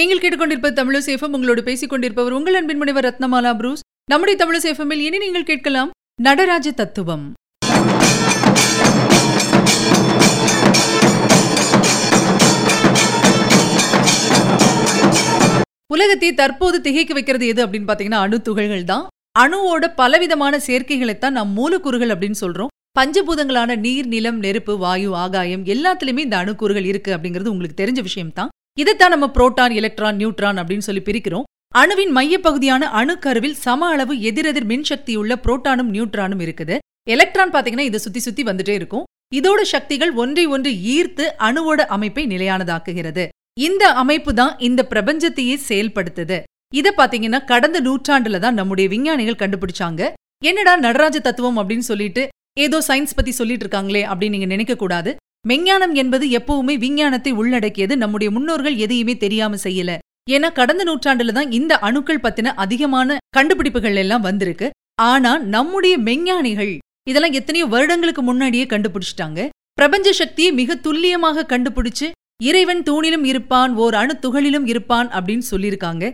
நீங்கள் கேட்டுக்கொண்டிருப்ப தமிழசேஃபம் உங்களோடு பேசிக் கொண்டிருப்பவர் உங்கள் அன்பின் முனைவர் ரத்னமாலா புரூஸ். நம்முடைய தமிழசேஃபமில் இனி நீங்கள் கேட்கலாம் நடராஜ தத்துவம். உலகத்தை தற்போது திகைக்க வைக்கிறது எது அப்படின்னு பாத்தீங்கன்னா அணு துகள்கள் தான். அணுவோட பலவிதமான சேர்க்கைகளைத்தான் நாம் மூலக்கூறுகள் அப்படின்னு சொல்றோம். பஞ்சபூதங்களான நீர் நிலம் நெருப்பு வாயு ஆகாயம் எல்லாத்துலயுமே இந்த அணுக்கூறுகள் இருக்கு அப்படிங்கிறது உங்களுக்கு தெரிஞ்ச விஷயம் தான் இதைத்தான் நம்ம புரோட்டான் எலக்ட்ரான் நியூட்ரான் அப்படின்னு சொல்லி பிரிக்கிறோம். அணுவின் மையப்பகுதியான அணுக்கருவில் சம அளவு எதிரெதிர் மின்சக்தியுள்ள புரோட்டானும் நியூட்ரானும் இருக்குது. எலக்ட்ரான் பாத்தீங்கன்னா இதை சுத்தி சுத்தி வந்துட்டே இருக்கும். இதோட சக்திகள் ஒன்றை ஒன்று ஈர்த்து அணுவோட அமைப்பை நிலையானதாக்குகிறது. இந்த அமைப்பு தான் இந்த பிரபஞ்சத்தையே செயல்படுத்துது. இத பாத்தீங்கன்னா கடந்த நூற்றாண்டுல தான் நம்முடைய விஞ்ஞானிகள் கண்டுபிடிச்சாங்க. என்னடா நடராஜ தத்துவம் அப்படின்னு சொல்லிட்டு ஏதோ சயின்ஸ் பத்தி சொல்லிட்டு இருக்காங்களே அப்படின்னு நீங்க நினைக்க கூடாது மெஞ்ஞானம் என்பது எப்பவுமே விஞ்ஞானத்தை உள்ளடக்கியது. நம்முடைய முன்னோர்கள் எதையுமே தெரியாம செய்யல. ஏன்னா கடந்த நூற்றாண்டுல தான் இந்த அணுக்கள் பத்தின அதிகமான கண்டுபிடிப்புகள் எல்லாம் வந்திருக்கு. ஆனா நம்முடைய மெஞ்ஞானிகள் இதெல்லாம் எத்தனையோ வருடங்களுக்கு முன்னாடியே கண்டுபிடிச்சிட்டாங்க. பிரபஞ்ச சக்தியை மிக துல்லியமாக கண்டுபிடிச்சு இறைவன் தூணிலும் இருப்பான் ஓர் அணு துகளிலும் இருப்பான் அப்படின்னு சொல்லியிருக்காங்க.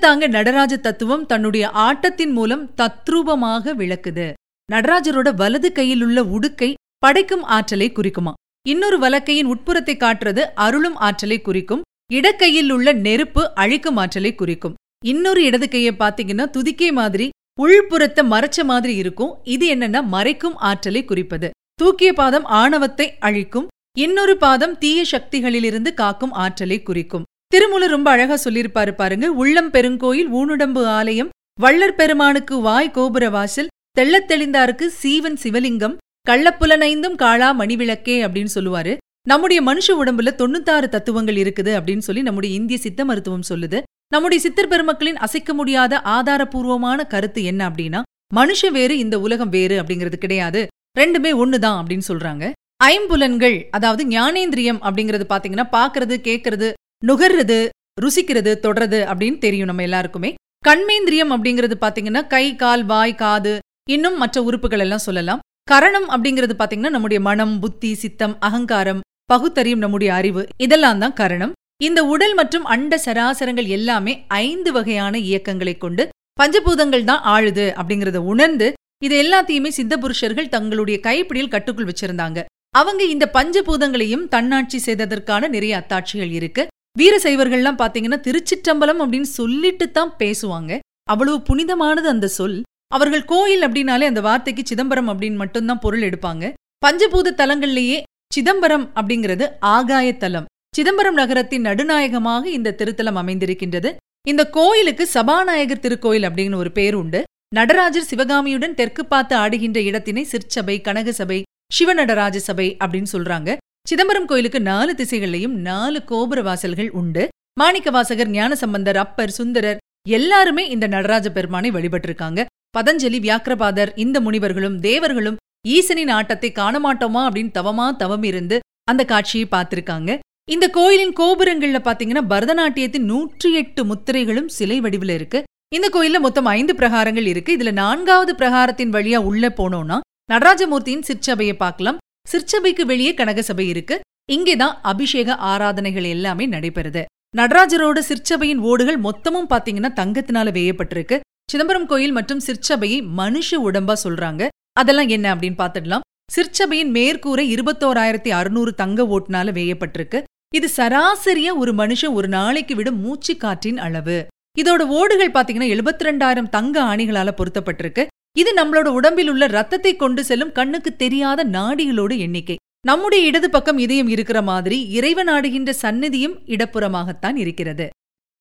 தாங்க நடராஜ தத்துவம் தன்னுடைய ஆட்டத்தின் மூலம் தத்ரூபமாக விளக்குது. நடராஜரோட வலது கையில் உள்ள உடுக்கை படைக்கும் ஆற்றலை குறிக்குமா. இன்னொரு வலக்கையின் உட்புறத்தை காட்டுறது அருளும் ஆற்றலை குறிக்கும் இடக்கையில் உள்ள நெருப்பு அழிக்கும் ஆற்றலை குறிக்கும். இன்னொரு இடது கையை பார்த்தீங்கன்னா துதிக்கை மாதிரி உள்புறத்தை மறைச்ச மாதிரி இருக்கும். இது என்னன்னா மறைக்கும் ஆற்றலை குறிப்பது. தூக்கிய பாதம் ஆணவத்தை அழிக்கும் இன்னொரு பாதம் தீய சக்திகளிலிருந்து காக்கும் ஆற்றலை குறிக்கும். திருமுல ரொம்ப அழகா சொல்லியிருப்பாரு பாருங்க உள்ளம் பெருங்கோயில் ஊனுடம்பு ஆலயம் வள்ளற் பெருமானுக்கு வாய் கோபுர வாசல் தெள்ளத்தெளிந்தாருக்கு சீவன் சிவலிங்கம் கள்ளப்புலனைந்தும் காளா மணிவிளக்கே அப்படின்னு சொல்லுவாரு. நம்முடைய மனுஷ உடம்புல தொண்ணூத்தாறு தத்துவங்கள் இருக்குது அப்படின்னு சொல்லி நம்முடைய இந்திய சித்த மருத்துவம் சொல்லுது. நம்முடைய சித்தர் பெருமக்களின் அசைக்க முடியாத ஆதாரபூர்வமான கருத்து என்ன அப்படின்னா மனுஷ வேறு இந்த உலகம் வேறு அப்படிங்கிறது கிடையாது. ரெண்டுமே ஒண்ணுதான் அப்படின்னு சொல்றாங்க. ஐம்புலன்கள் அதாவது ஞானேந்திரியம் அப்படிங்கிறது பாத்தீங்கன்னா பாக்குறது கேட்கறது நுகர்றது ருசிக்கிறது தொடறது அப்படின்னு தெரியும் நம்ம எல்லாருக்குமே. கண்மேந்திரியம் அப்படிங்கிறது பாத்தீங்கன்னா கை கால் வாய் காது இன்னும் மற்ற உறுப்புகள் எல்லாம் சொல்லலாம். கரணம் அப்படிங்கிறது பாத்தீங்கன்னா நம்முடைய மனம் புத்தி சித்தம் அகங்காரம் பகுத்தறியும் நம்முடைய அறிவு. இதெல்லாம் தான் கரணம். இந்த உடல் மற்றும் அண்ட சராசரங்கள் எல்லாமே ஐந்து வகையான இயக்கங்களை கொண்டு பஞ்சபூதங்கள் தான் ஆழுது அப்படிங்கறத உணர்ந்து இது எல்லாத்தையுமே சித்த புருஷர்கள் தங்களுடைய கைப்பிடியில் கட்டுக்குள் வச்சிருந்தாங்க. அவங்க இந்த பஞ்சபூதங்களையும் தன்னாட்சி செய்ததற்கான நிறைய அத்தாட்சிகள் இருக்கு. வீர சைவர்கள்லாம் பாத்தீங்கன்னா திருச்சிற்றம்பலம் அப்படின்னு சொல்லிட்டு தான் பேசுவாங்க. அவ்வளவு புனிதமானது அந்த சொல். அவர்கள் கோயில் அப்படின்னாலே அந்த வார்த்தைக்கு சிதம்பரம் அப்படின்னு மட்டும்தான் பொருள் எடுப்பாங்க. பஞ்சபூத தலங்கள்லேயே சிதம்பரம் அப்படிங்கிறது ஆகாயத்தலம் சிதம்பரம் நகரத்தின் நடுநாயகமாக இந்த திருத்தலம் அமைந்திருக்கின்றது. இந்த கோயிலுக்கு சபாநாயகர் திருக்கோயில் அப்படின்னு ஒரு பேர் உண்டு. நடராஜர் சிவகாமியுடன் தெற்கு பார்த்து ஆடுகின்ற இடத்தினை சிற்சபை கனகசபை சிவநடராஜ சபை அப்படின்னு சொல்றாங்க. சிதம்பரம் கோயிலுக்கு நாலு திசைகள்லையும் நாலு கோபுர வாசல்கள் உண்டு. மாணிக்கவாசகர் ஞானசம்பந்தர் அப்பர் சுந்தரர் எல்லாருமே இந்த நடராஜ பெருமானை வழிபட்டிருக்காங்க. பதஞ்சலி வியாக்கிரபாதர் இந்த முனிவர்களும் தேவர்களும் ஈசனின் ஆட்டத்தை காணமாட்டோமா அப்படின்னு தவமா தவம் இருந்து அந்த காட்சியை பார்த்திருக்காங்க. இந்த கோயிலின் கோபுரங்கள்ல பாத்தீங்கன்னா பரதநாட்டியத்தின் நூற்றி எட்டு முத்திரைகளும் சிலை வடிவில் இருக்கு. இந்த கோயில்ல மொத்தம் ஐந்து பிரகாரங்கள் இருக்கு. இதுல நான்காவது பிரகாரத்தின் வழியா உள்ள போனோம்னா நடராஜமூர்த்தியின் சிற்சபையை பார்க்கலாம். சிற்சபைக்கு வெளியே கனகசபை இருக்கு. இங்கேதான் அபிஷேக ஆராதனைகள் எல்லாமே நடைபெறுது. நடராஜரோட சிற்சபையின் ஓடுகள் மொத்தமும் பாத்தீங்கன்னா தங்கத்தினால வேயப்பட்டிருக்கு. சிதம்பரம் கோயில் மற்றும் சிற்சபையை மனுஷ உடம்பா சொல்றாங்க. அதெல்லாம் என்ன அப்படின்னு பாத்துடலாம் சிற்சபையின் மேற்கூரை இருபத்தோராயிரத்தி அறுநூறு தங்க ஓட்டுனால வேயப்பட்டிருக்கு. இது சராசரியா ஒரு மனுஷன் ஒரு நாளைக்கு விடும் மூச்சு காற்றின் அளவு. இதோட ஓடுகள் பாத்தீங்கன்னா எழுபத்தி ரெண்டாயிரம் தங்க ஆணிகளால பொருத்தப்பட்டிருக்கு. இது நம்மளோட உடம்பில் உள்ள ரத்தத்தை கொண்டு செல்லும் கண்ணுக்கு தெரியாத நாடிகளோட எண்ணிக்கை. நம்முடைய இடது பக்கம் இதயம் இருக்கிற மாதிரி இறைவன் ஆடுகின்ற சந்நிதியும் இடப்புறமாகத்தான் இருக்கிறது.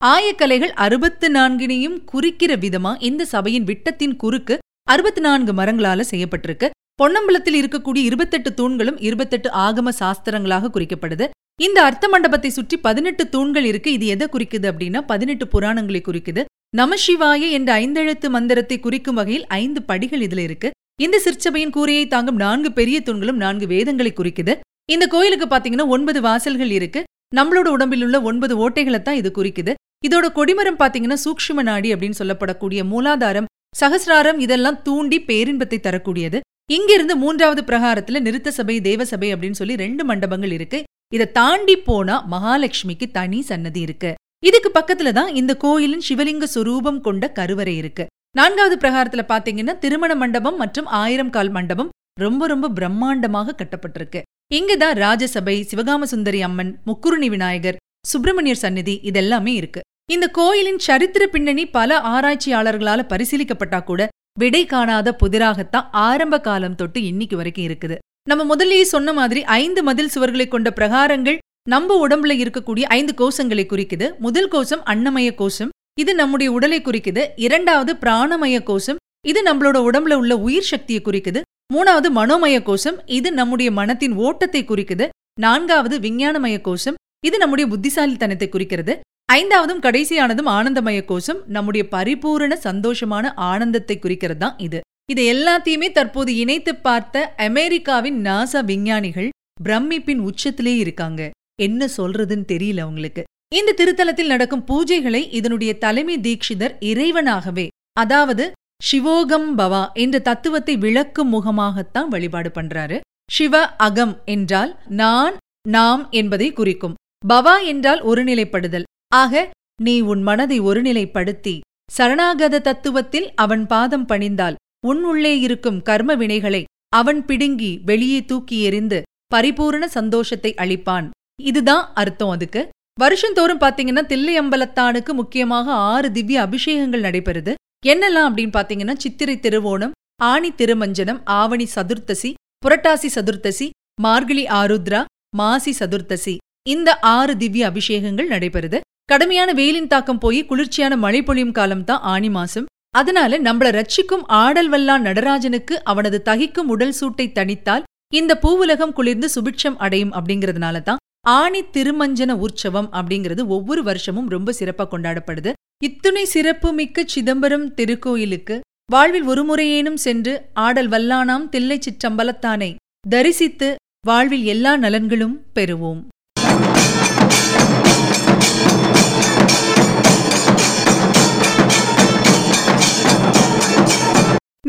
ஆயக்கலைகள் அறுபத்து நான்கினையும் குறிக்கிற விதமா இந்த சபையின் விட்டத்தின் குறுக்கு அறுபத்தி நான்கு மரங்களால செய்யப்பட்டிருக்கு. பொன்னம்பலத்தில் இருக்கக்கூடிய இருபத்தெட்டு தூண்களும் இருபத்தெட்டு ஆகம சாஸ்திரங்களாக குறிக்கப்படுது. இந்த அர்த்த மண்டபத்தை சுற்றி பதினெட்டு தூண்கள் இருக்கு. இது எதை குறிக்குது அப்படின்னா பதினெட்டு புராணங்களை குறிக்குது. நமசிவாய என்ற ஐந்தெழுத்து மந்திரத்தை குறிக்கும் வகையில் ஐந்து படிகள் இதுல இருக்கு. இந்த சிற்சபையின் கூரையை தாங்கும் நான்கு பெரிய தூண்களும் நான்கு வேதங்களை குறிக்குது. இந்த கோயிலுக்கு பாத்தீங்கன்னா ஒன்பது வாசல்கள் இருக்கு. நம்மளோட உடம்பில் உள்ள ஒன்பது ஓட்டைகளை தான் இது குறிக்குது. இதோட கொடிமரம் பாத்தீங்கன்னா சூக்ஷ்ம நாடி அப்படின்னு சொல்லப்படக்கூடிய மூலாதாரம் சகசிராரம் இதெல்லாம் தூண்டி பேரின்பத்தை தரக்கூடியது. இங்கிருந்து மூன்றாவது பிரகாரத்துல நிறுத்த சபை தேவசபை அப்படின்னு சொல்லி ரெண்டு மண்டபங்கள் இருக்கு. இதை தாண்டி போனா மகாலட்சுமிக்கு தனி சன்னதி இருக்கு. இதுக்கு பக்கத்துல தான் இந்த கோயிலின் சிவலிங்க சொரூபம் கொண்ட கருவறை இருக்கு. நான்காவது பிரகாரத்துல பாத்தீங்கன்னா திருமண மண்டபம் மற்றும் ஆயிரம் கால் மண்டபம் ரொம்ப ரொம்ப பிரம்மாண்டமாக கட்டப்பட்டிருக்கு. இங்கதான் ராஜசபை சிவகாம சுந்தரி அம்மன் முக்குருணி விநாயகர் சுப்பிரமணியர் சந்நிதி இதெல்லாமே இருக்கு. இந்த கோயிலின் சரித்திர பின்னணி பல ஆராய்ச்சியாளர்களால பரிசீலிக்கப்பட்டா கூட விடை காணாத புதிராகத்தான் ஆரம்ப காலம் தொட்டு இன்னைக்கு வரைக்கும் இருக்குது. நம்ம முதல்லயே சொன்ன மாதிரி ஐந்து மதில் சுவர்களை கொண்ட பிரகாரங்கள் நம்ம உடம்புல இருக்கக்கூடிய ஐந்து கோஷங்களை குறிக்குது. முதல் கோஷம் அன்னமய கோஷம். இது நம்முடைய உடலை குறிக்குது. இரண்டாவது பிராணமய கோஷம். இது நம்மளோட உடம்புல உள்ள உயிர் சக்தியை குறிக்குது. மூணாவது மனோமய கோஷம். இது நம்முடைய மனத்தின் ஓட்டத்தை குறிக்குது. நான்காவது விஞ்ஞானமய கோஷம். இது நம்முடைய புத்திசாலித்தனத்தை குறிக்கிறது. ஐந்தாவதும் கடைசியானதும் ஆனந்தமய கோஷம். நம்முடைய பரிபூரண சந்தோஷமான ஆனந்தத்தை குறிக்கிறது தான் இது. இது எல்லாத்தையுமே தற்போது இணைத்து பார்த்த அமெரிக்காவின் நாசா விஞ்ஞானிகள் பிரமிப்பின் உச்சத்திலே இருக்காங்க. என்ன சொல்றதுன்னு தெரியல அவங்களுக்கு. இந்த திருத்தலத்தில் நடக்கும் பூஜைகளை இதனுடைய தலைமை தீட்சிதர் இறைவனாகவே அதாவது சிவோகம் பவா என்ற தத்துவத்தை விளக்கும் முகமாகத்தான் வழிபாடு பண்றாரு. சிவ அகம் என்றால் நான் நாம் என்பதை குறிக்கும். பவா என்றால் ஒருநிலைப்படுதல். ஆக நீ உன் மனதை ஒருநிலைப்படுத்தி சரணாகத தத்துவத்தில் அவன் பாதம் பணிந்தால் உன் உள்ளே இருக்கும் கர்ம வினைகளை அவன் பிடுங்கி வெளியே தூக்கி எறிந்து பரிபூரண சந்தோஷத்தை அளிப்பான். இதுதான் அர்த்தம் அதுக்கு. வருஷந்தோறும் பாத்தீங்கன்னா தில்லையம்பலத்தானுக்கு முக்கியமாக ஆறு திவ்ய அபிஷேகங்கள் நடைபெறுது. என்னெல்லாம் அப்படின்னு பாத்தீங்கன்னா சித்திரை திருவோணம் ஆணி திருமஞ்சனம் ஆவணி சதுர்த்தசி புரட்டாசி சதுர்த்தசி மார்கழி ஆருத்ரா மாசி சதுர்த்தசி. இந்த ஆறு திவ்ய அபிஷேகங்கள் நடைபெறுது. கடுமையான வெயிலின் தாக்கம் போய் குளிர்ச்சியான மழை பொழியும் காலம் தான் ஆணி மாசம். அதனால நம்மள ரட்சிக்கும் ஆடல் வல்லான் நடராஜனுக்கு அவனது தகிக்கும் உடல் சூட்டை தணித்தால் இந்த பூவுலகம் குளிர்ந்து சுபிட்சம் அடையும் அப்படிங்கிறதுனால தான் ஆணி திருமஞ்சன உற்சவம் அப்படிங்கிறது ஒவ்வொரு வருஷமும் ரொம்ப சிறப்பா கொண்டாடப்படுது. இத்துணை சிறப்பு மிக்க சிதம்பரம் திருக்கோயிலுக்கு வாழ்வில் ஒருமுறையேனும் சென்று ஆடல் வல்லானாம் தில்லை சிற்றம்பலத்தானை தரிசித்து வாழ்வில் எல்லா நலன்களும் பெறுவோம்.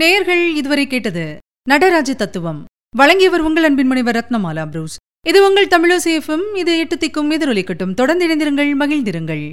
நேயர்கள் இதுவரை கேட்டது நடராஜ தத்துவம். வழங்கியவர் உங்கள் அன்பின் முனைவர் ரத்னமாலா புரூஸ். இது உங்கள் தமிழோசேஃபும் இது எட்டு திக்கும் எதிரொலிக்கட்டும். தொடர்ந்து இணைந்திருங்கள் மகிழ்ந்திருங்கள்.